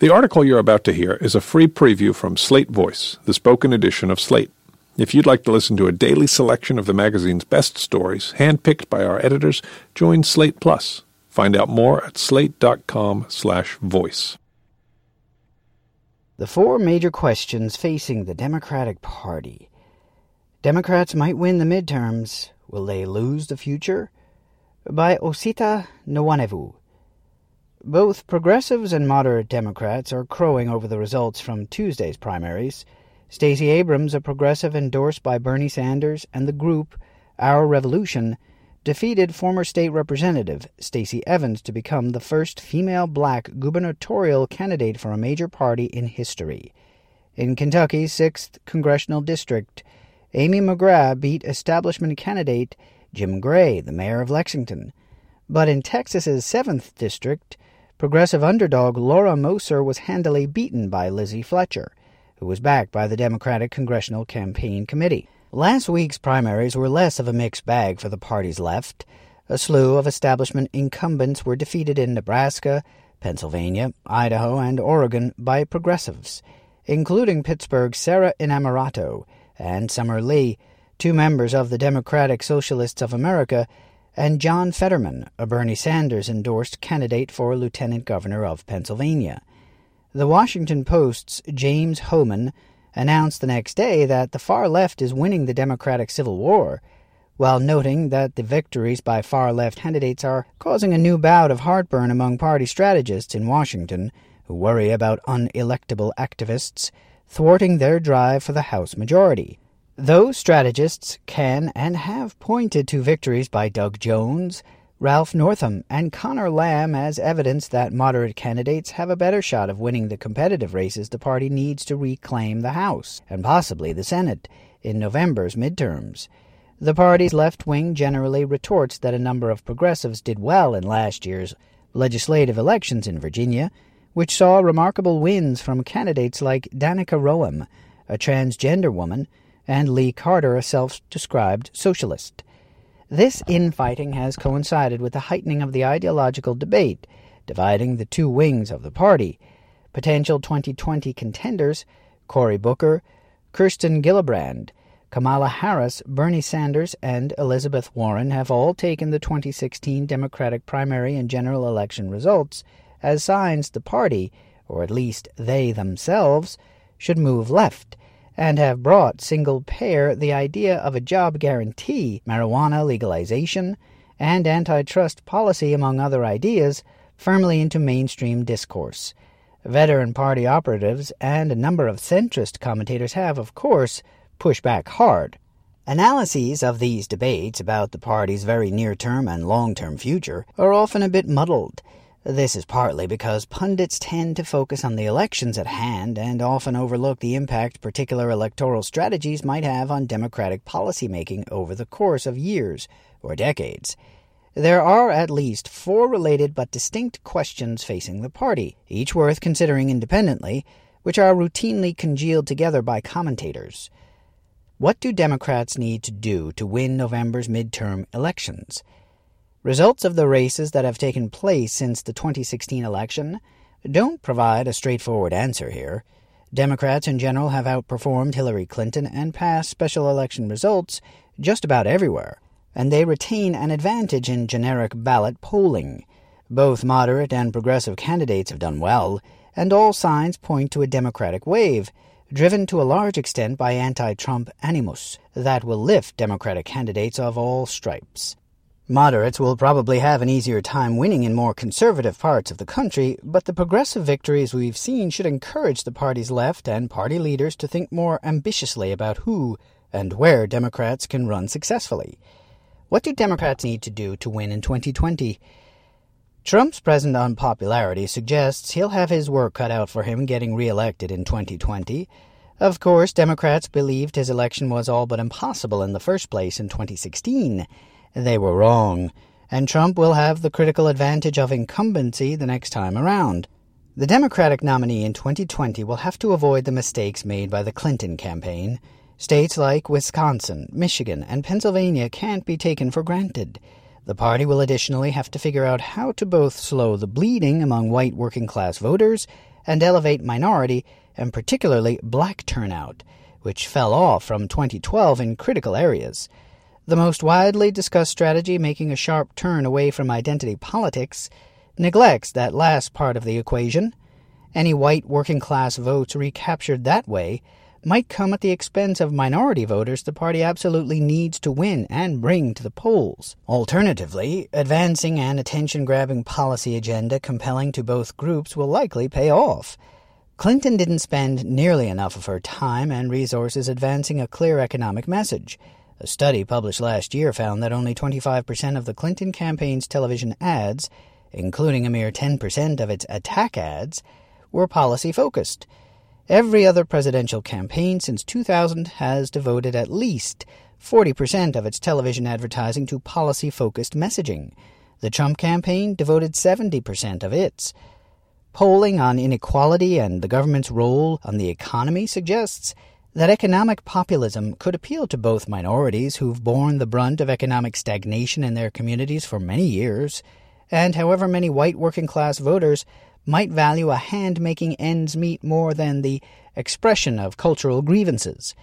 The article you're about to hear is a free preview from Slate Voice, the spoken edition of Slate. If you'd like to listen to a daily selection of the magazine's best stories, handpicked by our editors, join Slate Plus. Find out more at slate.com/voice. The four major questions facing the Democratic Party. Democrats might win the midterms. Will they lose the future? By Osita Nwanevu. Both progressives and moderate Democrats are crowing over the results from Tuesday's primaries. Stacey Abrams, a progressive endorsed by Bernie Sanders and the group Our Revolution, defeated former state representative Stacey Evans to become the first female black gubernatorial candidate for a major party in history. In Kentucky's 6th congressional district, Amy McGrath beat establishment candidate Jim Gray, the mayor of Lexington. But in Texas's 7th district, Progressive underdog Laura Moser was handily beaten by Lizzie Fletcher, who was backed by the Democratic Congressional Campaign Committee. Last week's primaries were less of a mixed bag for the party's left. A slew of establishment incumbents were defeated in Nebraska, Pennsylvania, Idaho, and Oregon by progressives, including Pittsburgh's Sara Innamorato and Summer Lee, two members of the Democratic Socialists of America and John Fetterman, a Bernie Sanders endorsed candidate for lieutenant governor of Pennsylvania. The Washington Post's James Hohmann announced the next day that the far left is winning the Democratic Civil War, while noting that the victories by far left candidates are causing a new bout of heartburn among party strategists in Washington who worry about unelectable activists thwarting their drive for the House majority. Those strategists can and have pointed to victories by Doug Jones, Ralph Northam, and Conor Lamb as evidence that moderate candidates have a better shot of winning the competitive races the party needs to reclaim the House, and possibly the Senate, in November's midterms. The party's left wing generally retorts that a number of progressives did well in last year's legislative elections in Virginia, which saw remarkable wins from candidates like Danica Roem, a transgender woman and Lee Carter, a self described socialist. This infighting has coincided with the heightening of the ideological debate, dividing the two wings of the party. Potential 2020 contenders Cory Booker, Kirsten Gillibrand, Kamala Harris, Bernie Sanders, and Elizabeth Warren have all taken the 2016 Democratic primary and general election results as signs the party, or at least they themselves, should move left and have brought single payer the idea of a job guarantee, marijuana legalization, and antitrust policy, among other ideas, firmly into mainstream discourse. Veteran party operatives and a number of centrist commentators have, of course, pushed back hard. Analyses of these debates about the party's very near term and long term future are often a bit muddled this is partly because pundits tend to focus on the elections at hand and often overlook the impact particular electoral strategies might have on democratic policymaking over the course of years or decades. There are at least four related but distinct questions facing the party, each worth considering independently, which are routinely congealed together by commentators. What do Democrats need to do to win November's midterm elections? Results of the races that have taken place since the 2016 election don't provide a straightforward answer here. Democrats in general have outperformed Hillary Clinton and past special election results just about everywhere, and they retain an advantage in generic ballot polling. Both moderate and progressive candidates have done well, and all signs point to a Democratic wave, driven to a large extent by anti Trump animus, that will lift Democratic candidates of all stripes. Moderates will probably have an easier time winning in more conservative parts of the country, but the progressive victories we've seen should encourage the party's left and party leaders to think more ambitiously about who and where Democrats can run successfully. What do Democrats need to do to win in 2020? Trump's present unpopularity suggests he'll have his work cut out for him getting reelected in 2020. Of course, Democrats believed his election was all but impossible in the first place in 2016. They were wrong, and Trump will have the critical advantage of incumbency the next time around. The Democratic nominee in 2020 will have to avoid the mistakes made by the Clinton campaign. States like Wisconsin, Michigan, and Pennsylvania can't be taken for granted. The party will additionally have to figure out how to both slow the bleeding among white working class voters and elevate minority and particularly black turnout, which fell off from 2012 in critical areas. The most widely discussed strategy, making a sharp turn away from identity politics, neglects that last part of the equation. Any white working class votes recaptured that way might come at the expense of minority voters the party absolutely needs to win and bring to the polls. Alternatively, advancing an attention grabbing policy agenda compelling to both groups will likely pay off. Clinton didn't spend nearly enough of her time and resources advancing a clear economic message. A study published last year found that only 25% of the Clinton campaign's television ads, including a mere 10% of its attack ads, were policy focused. Every other presidential campaign since 2000 has devoted at least 40% of its television advertising to policy focused messaging. The Trump campaign devoted 70% of its. Polling on inequality and the government's role on the economy suggests that economic populism could appeal to both minorities who've borne the brunt of economic stagnation in their communities for many years, and however many white working class voters might value a hand making ends meet more than the expression of cultural grievances.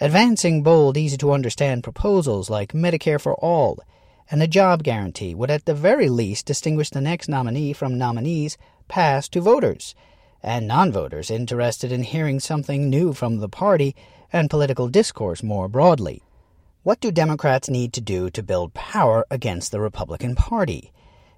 Advancing bold, easy to understand proposals like Medicare for All and a job guarantee would at the very least distinguish the next nominee from nominees past to voters and non voters interested in hearing something new from the party and political discourse more broadly. What do Democrats need to do to build power against the Republican Party?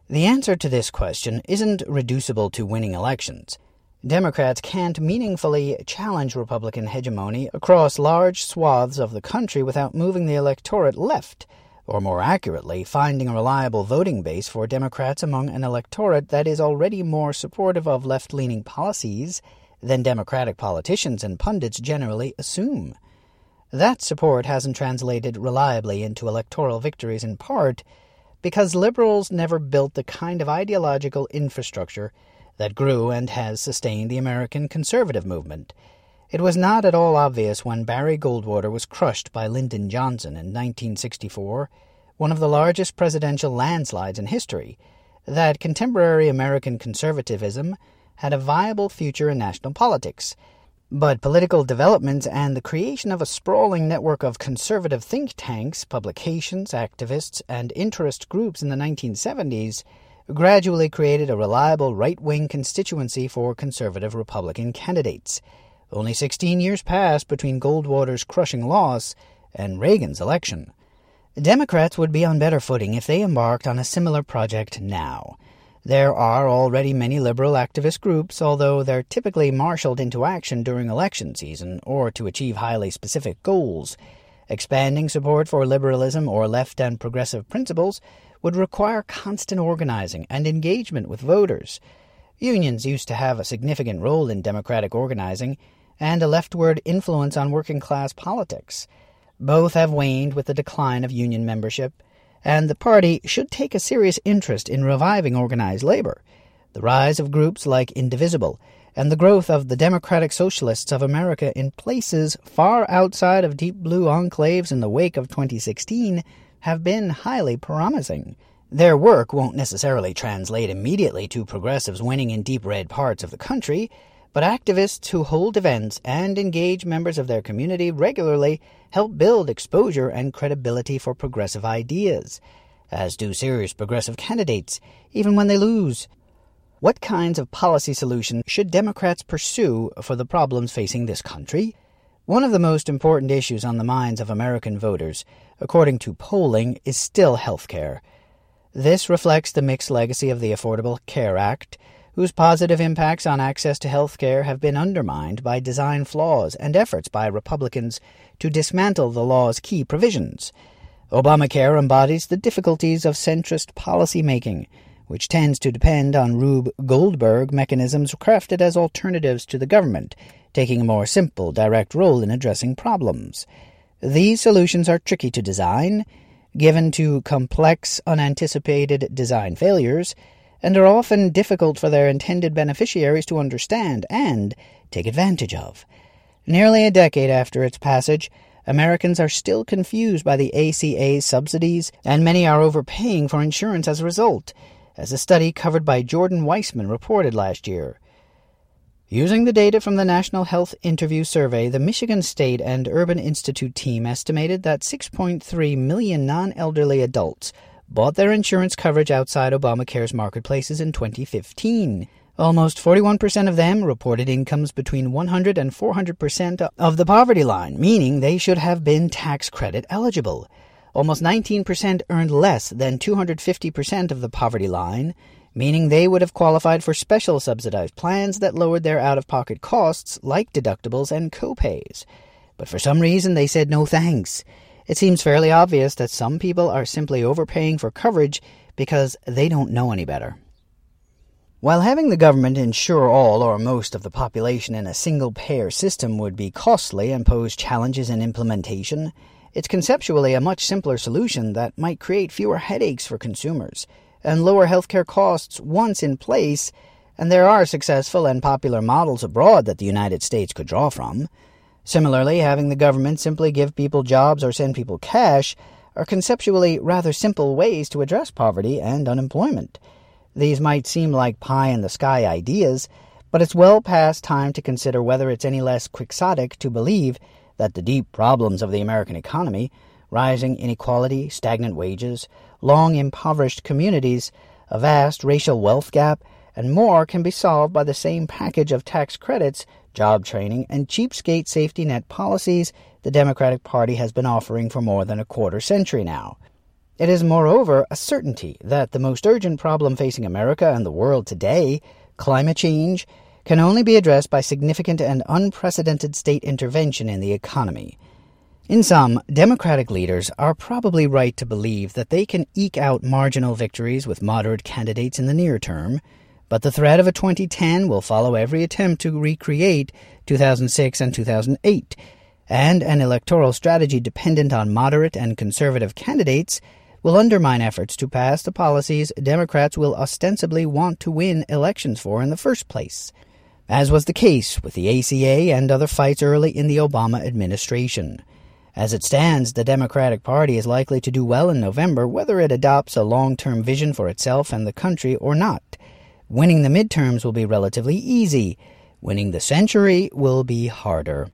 The answer to this question isn't reducible to winning elections. Democrats can't meaningfully challenge Republican hegemony across large swaths of the country without moving the electorate left, or more accurately, finding a reliable voting base for Democrats among an electorate that is already more supportive of left leaning policies than Democratic politicians and pundits generally assume. That support hasn't translated reliably into electoral victories in part because liberals never built the kind of ideological infrastructure that grew and has sustained the American conservative movement. It was not at all obvious when Barry Goldwater was crushed by Lyndon Johnson in 1964, one of the largest presidential landslides in history, that contemporary American conservatism had a viable future in national politics but political developments and the creation of a sprawling network of conservative think tanks, publications, activists, and interest groups in the 1970s gradually created a reliable right wing constituency for conservative Republican candidates. Only 16 years passed between Goldwater's crushing loss and Reagan's election. Democrats would be on better footing if they embarked on a similar project now. There are already many liberal activist groups, although they're typically marshaled into action during election season or to achieve highly specific goals. Expanding support for liberalism or left and progressive principles would require constant organizing and engagement with voters. Unions used to have a significant role in democratic organizing and a leftward influence on working class politics. Both have waned with the decline of union membership and the party should take a serious interest in reviving organized labor. The rise of groups like Indivisible and the growth of the Democratic Socialists of America in places far outside of deep blue enclaves in the wake of 2016 have been highly promising. Their work won't necessarily translate immediately to progressives winning in deep red parts of the country, but activists who hold events and engage members of their community regularly help build exposure and credibility for progressive ideas, as do serious progressive candidates, even when they lose. What kinds of policy solutions should Democrats pursue for the problems facing this country? One of the most important issues on the minds of American voters, according to polling, is still health care. This reflects the mixed legacy of the Affordable Care Act whose positive impacts on access to health care have been undermined by design flaws and efforts by Republicans to dismantle the law's key provisions. Obamacare embodies the difficulties of centrist policy making, which tends to depend on Rube Goldberg mechanisms crafted as alternatives to the government, taking a more simple, direct role in addressing problems. These solutions are tricky to design, given to complex, unanticipated design failures, and are often difficult for their intended beneficiaries to understand and take advantage of. Nearly a decade after its passage, Americans are still confused by the ACA's subsidies, and many are overpaying for insurance as a result, as a study covered by Jordan Weissmann reported last year. Using the data from the National Health Interview Survey, the Michigan State and Urban Institute team estimated that 6.3 million non elderly adults bought their insurance coverage outside Obamacare's marketplaces in 2015. Almost 41% of them reported incomes between 100 and 400% of the poverty line, meaning they should have been tax credit eligible. Almost 19% earned less than 250% of the poverty line, meaning they would have qualified for special subsidized plans that lowered their out of pocket costs, like deductibles and copays. But for some reason, they said no thanks. It seems fairly obvious that some people are simply overpaying for coverage because they don't know any better. While having the government insure all or most of the population in a single payer system would be costly and pose challenges in implementation, it's conceptually a much simpler solution that might create fewer headaches for consumers and lower healthcare costs once in place, and there are successful and popular models abroad that the United States could draw from. Similarly, having the government simply give people jobs or send people cash are conceptually rather simple ways to address poverty and unemployment. These might seem like pie in the sky ideas, but it's well past time to consider whether it's any less quixotic to believe that the deep problems of the American economy rising inequality, stagnant wages, long impoverished communities, a vast racial wealth gap, and more can be solved by the same package of tax credits, job training, and cheapskate safety net policies the Democratic Party has been offering for more than a quarter century now. It is, moreover, a certainty that the most urgent problem facing America and the world today, climate change, can only be addressed by significant and unprecedented state intervention in the economy. In sum, Democratic leaders are probably right to believe that they can eke out marginal victories with moderate candidates in the near term, but the threat of a 2010 will follow every attempt to recreate 2006 and 2008, and an electoral strategy dependent on moderate and conservative candidates will undermine efforts to pass the policies Democrats will ostensibly want to win elections for in the first place, as was the case with the ACA and other fights early in the Obama administration. As it stands, the Democratic Party is likely to do well in November whether it adopts a long term vision for itself and the country or not. Winning the midterms will be relatively easy. Winning the century will be harder.